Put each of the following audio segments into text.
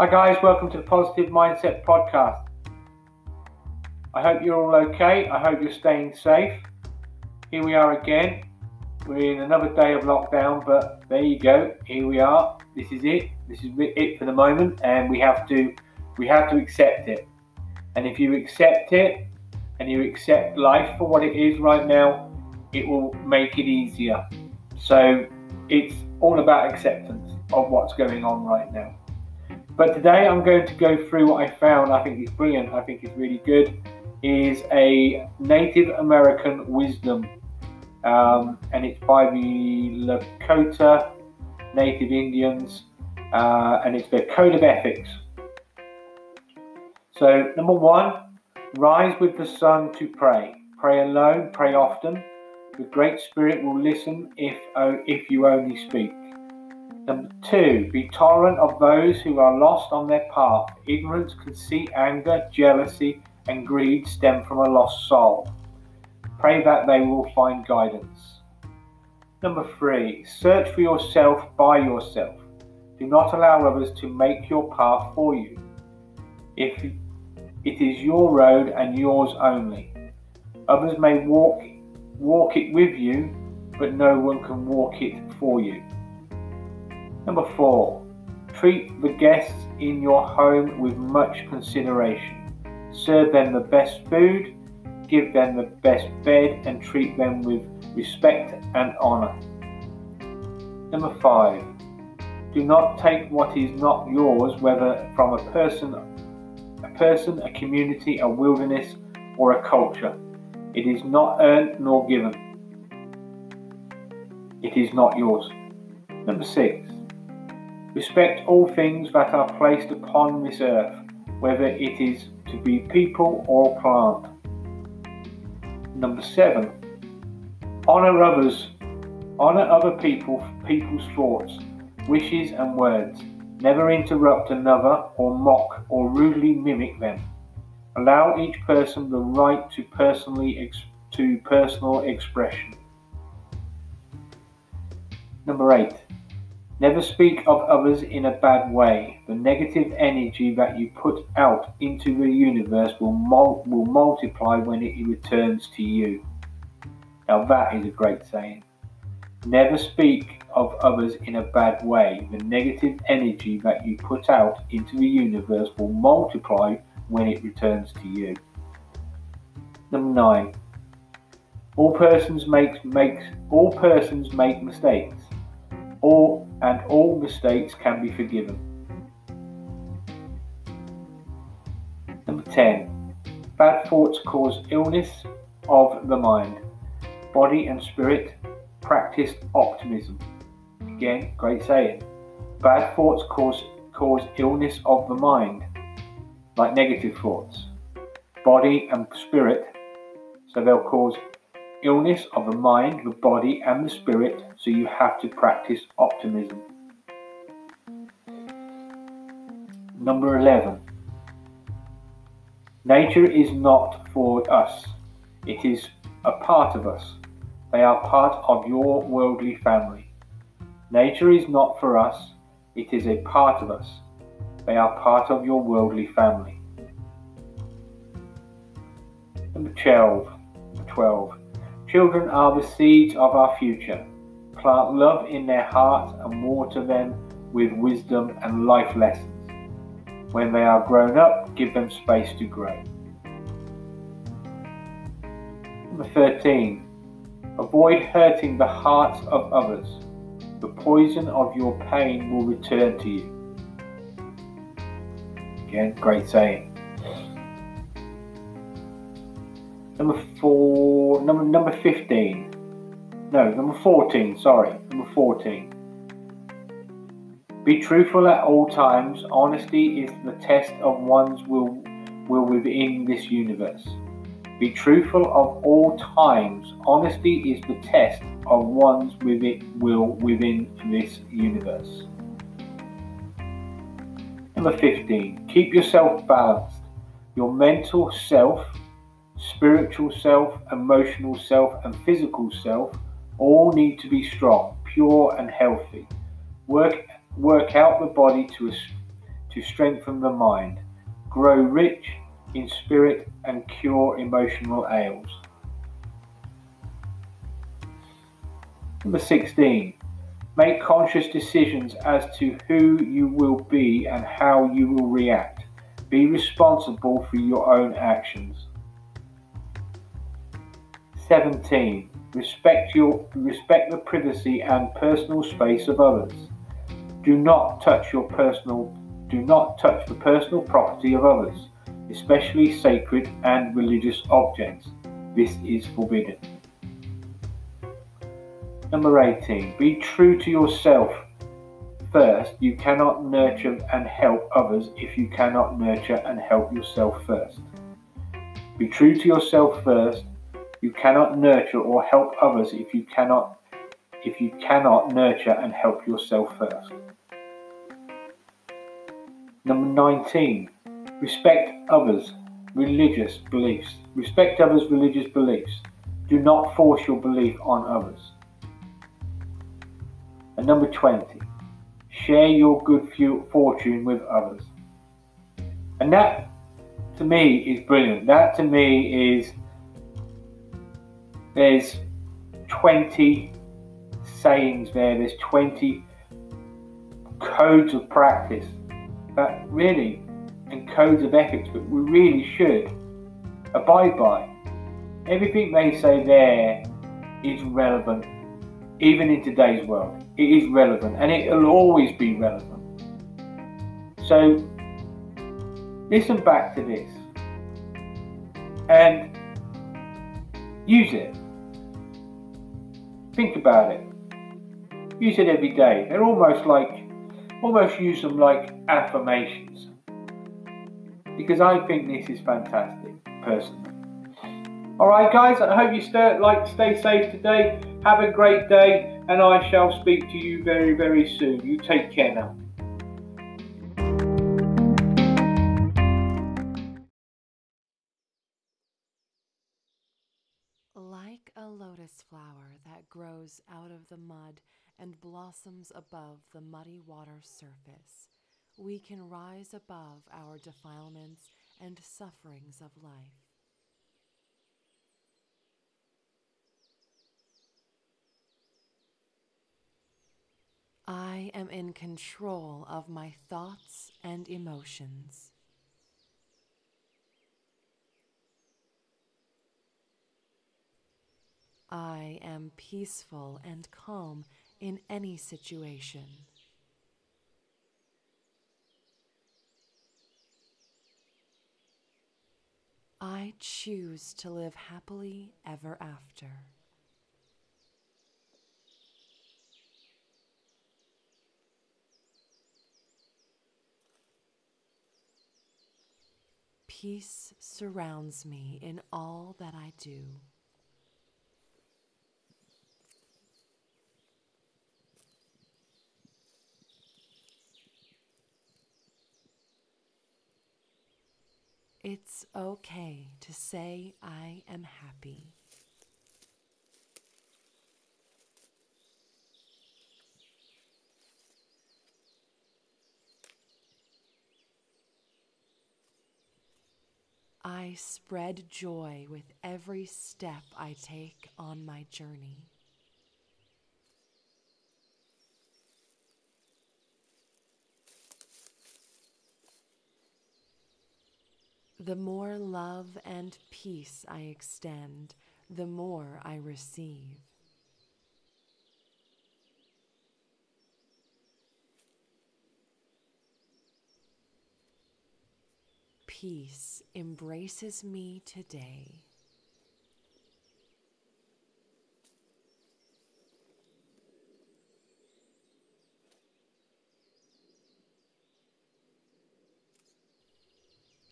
Hi, guys, welcome to the Positive Mindset Podcast. I hope you're all okay. I hope you're staying safe. Here we are again. We're in another day of lockdown, but there you go. Here we are. This is it. This is it for the moment, and we have to we have to accept it. And if you accept it and you accept life for what it is right now, it will make it easier. So it's all about acceptance of what's going on right now. But today I'm going to go through what I found. I think it's brilliant. I think it's really good. Is a Native American wisdom, um, and it's by the Lakota Native Indians, uh, and it's their code of ethics. So number one, rise with the sun to pray. Pray alone. Pray often. The Great Spirit will listen if oh, if you only speak. Number two, be tolerant of those who are lost on their path. Ignorance, conceit, anger, jealousy, and greed stem from a lost soul. Pray that they will find guidance. Number three, search for yourself by yourself. Do not allow others to make your path for you. If it is your road and yours only, others may walk walk it with you, but no one can walk it for you. Number four, treat the guests in your home with much consideration. Serve them the best food, give them the best bed, and treat them with respect and honor. Number five, do not take what is not yours, whether from a person, a person, a community, a wilderness, or a culture. It is not earned nor given. It is not yours. Number six, Respect all things that are placed upon this earth, whether it is to be people or plant. Number seven, honor others, honor other people, for people's thoughts, wishes, and words. Never interrupt another or mock or rudely mimic them. Allow each person the right to personally ex- to personal expression. Number eight. Never speak of others in a bad way. The negative energy that you put out into the universe will, mul- will multiply when it returns to you. Now, that is a great saying. Never speak of others in a bad way. The negative energy that you put out into the universe will multiply when it returns to you. Number nine. All persons make makes all persons make mistakes all and all mistakes can be forgiven. Number 10. Bad thoughts cause illness of the mind, body, and spirit. Practice optimism. Again, great saying. Bad thoughts cause, cause illness of the mind, like negative thoughts, body, and spirit. So they'll cause illness of the mind, the body, and the spirit, so you have to practice optimism. Number 11. Nature is not for us, it is a part of us. They are part of your worldly family. Nature is not for us, it is a part of us. They are part of your worldly family. Number 12. 12. Children are the seeds of our future. Plant love in their hearts and water them with wisdom and life lessons. When they are grown up, give them space to grow. Number 13. Avoid hurting the hearts of others. The poison of your pain will return to you. Again, great saying. Number four, number number fifteen. No, number fourteen. Sorry, number fourteen. Be truthful at all times. Honesty is the test of one's will, will within this universe. Be truthful of all times. Honesty is the test of one's will within this universe. Number 15. Keep yourself balanced. Your mental self spiritual self, emotional self, and physical self all need to be strong, pure, and healthy. Work work out the body to to strengthen the mind, grow rich in spirit, and cure emotional ails. Number 16. Make conscious decisions as to who you will be and how you will react. Be responsible for your own actions. 17. Respect your respect the privacy and personal space of others. Do not touch your personal do not touch the personal property of others, especially sacred and religious objects. This is forbidden. Number 18. Be true to yourself. First, you cannot nurture and help others if you cannot nurture and help yourself first. Be true to yourself first. You cannot nurture or help others if you cannot if you cannot nurture and help yourself first. Number 19. Respect others' religious beliefs. Respect others' religious beliefs. Do not force your belief on others. And number 20. Share your good fortune with others. And that to me is brilliant. That to me is there's 20 sayings there, there's 20 codes of practice that really, and codes of ethics that we really should abide by. Everything they say there is relevant, even in today's world. It is relevant, and it will always be relevant. So, listen back to this and use it. Think about it. Use it every day. They're almost like almost use them like affirmations because I think this is fantastic personally. All right, guys, I hope you stay, like stay safe today. Have a great day, and I shall speak to you very, very soon. You take care now. Flower that grows out of the mud and blossoms above the muddy water surface, we can rise above our defilements and sufferings of life. I am in control of my thoughts and emotions. I am peaceful and calm in any situation. I choose to live happily ever after. Peace surrounds me in all that I do. It's okay to say I am happy. I spread joy with every step I take on my journey. The more love and peace I extend, the more I receive. Peace embraces me today.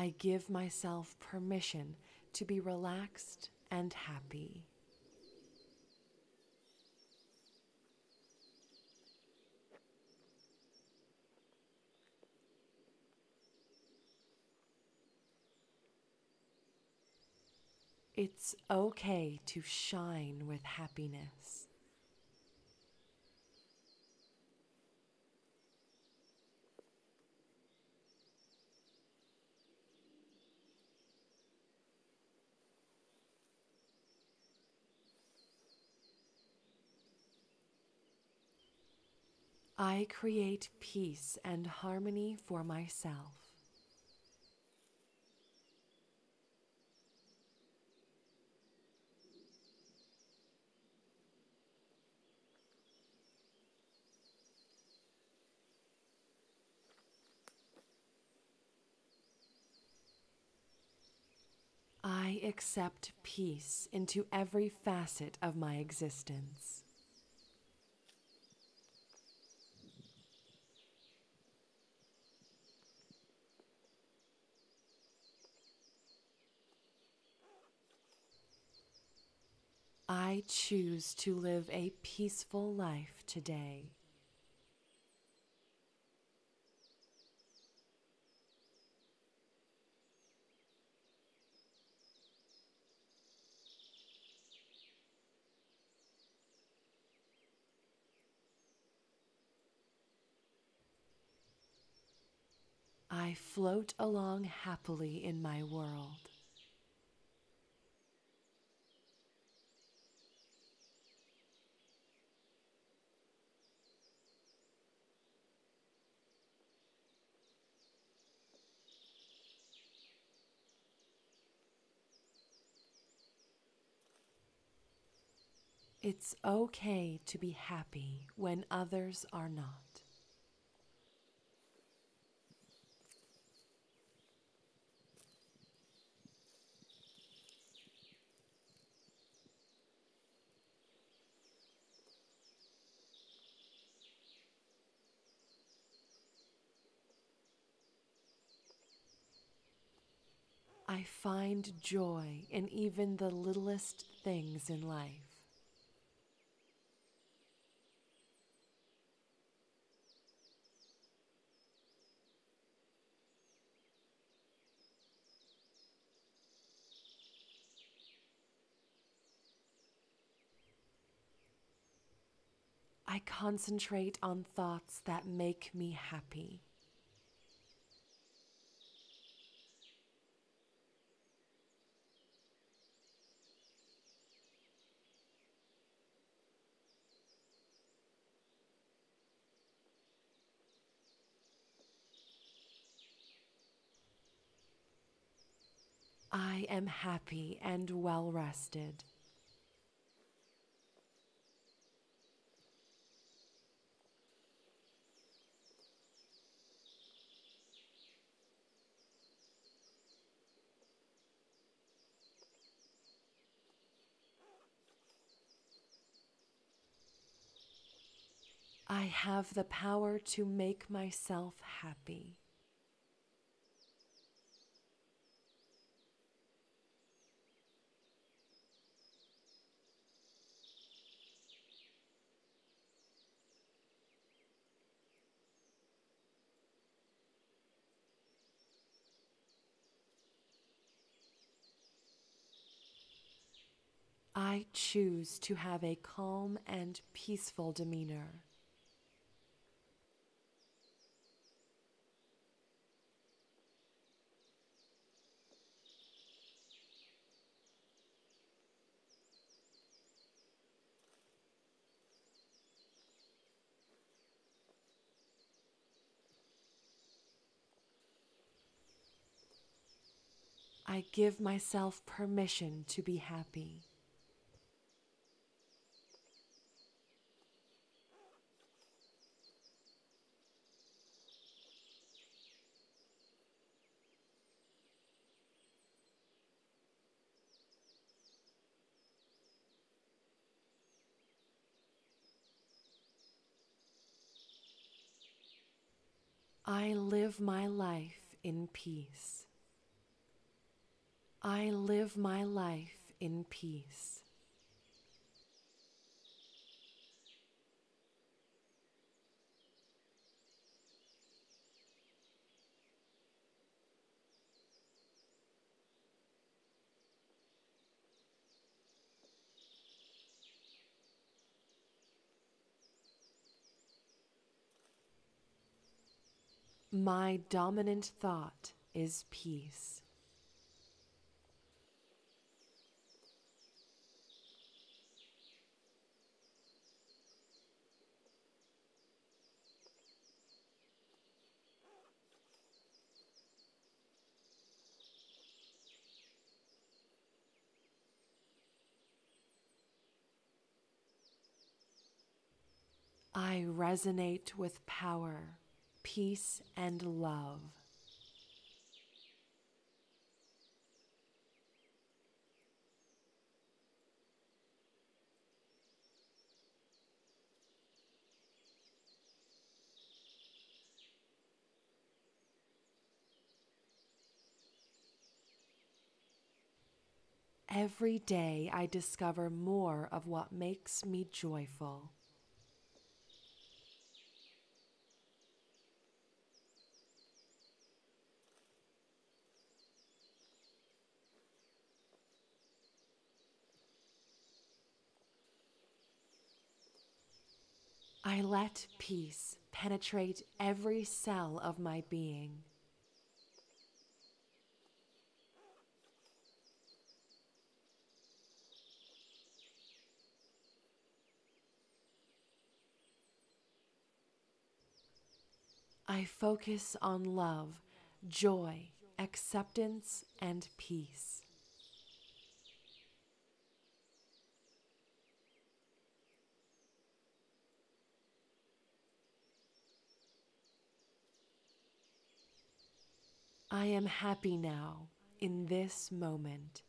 I give myself permission to be relaxed and happy. It's okay to shine with happiness. I create peace and harmony for myself. I accept peace into every facet of my existence. I choose to live a peaceful life today. I float along happily in my world. It's okay to be happy when others are not. I find joy in even the littlest things in life. I concentrate on thoughts that make me happy. I am happy and well rested. I have the power to make myself happy. I choose to have a calm and peaceful demeanor. I give myself permission to be happy. I live my life in peace. I live my life in peace. My dominant thought is peace. I resonate with power, peace, and love. Every day I discover more of what makes me joyful. I let peace penetrate every cell of my being. I focus on love, joy, acceptance, and peace. I am happy now in this moment.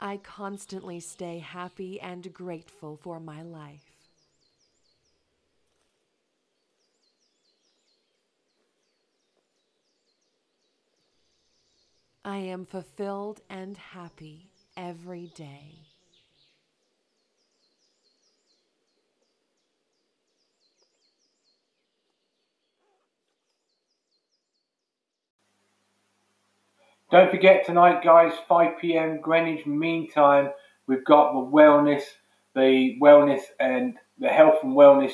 I constantly stay happy and grateful for my life. I am fulfilled and happy every day. Don't forget tonight, guys, 5 p.m. Greenwich Mean Time. We've got the wellness, the wellness and the health and wellness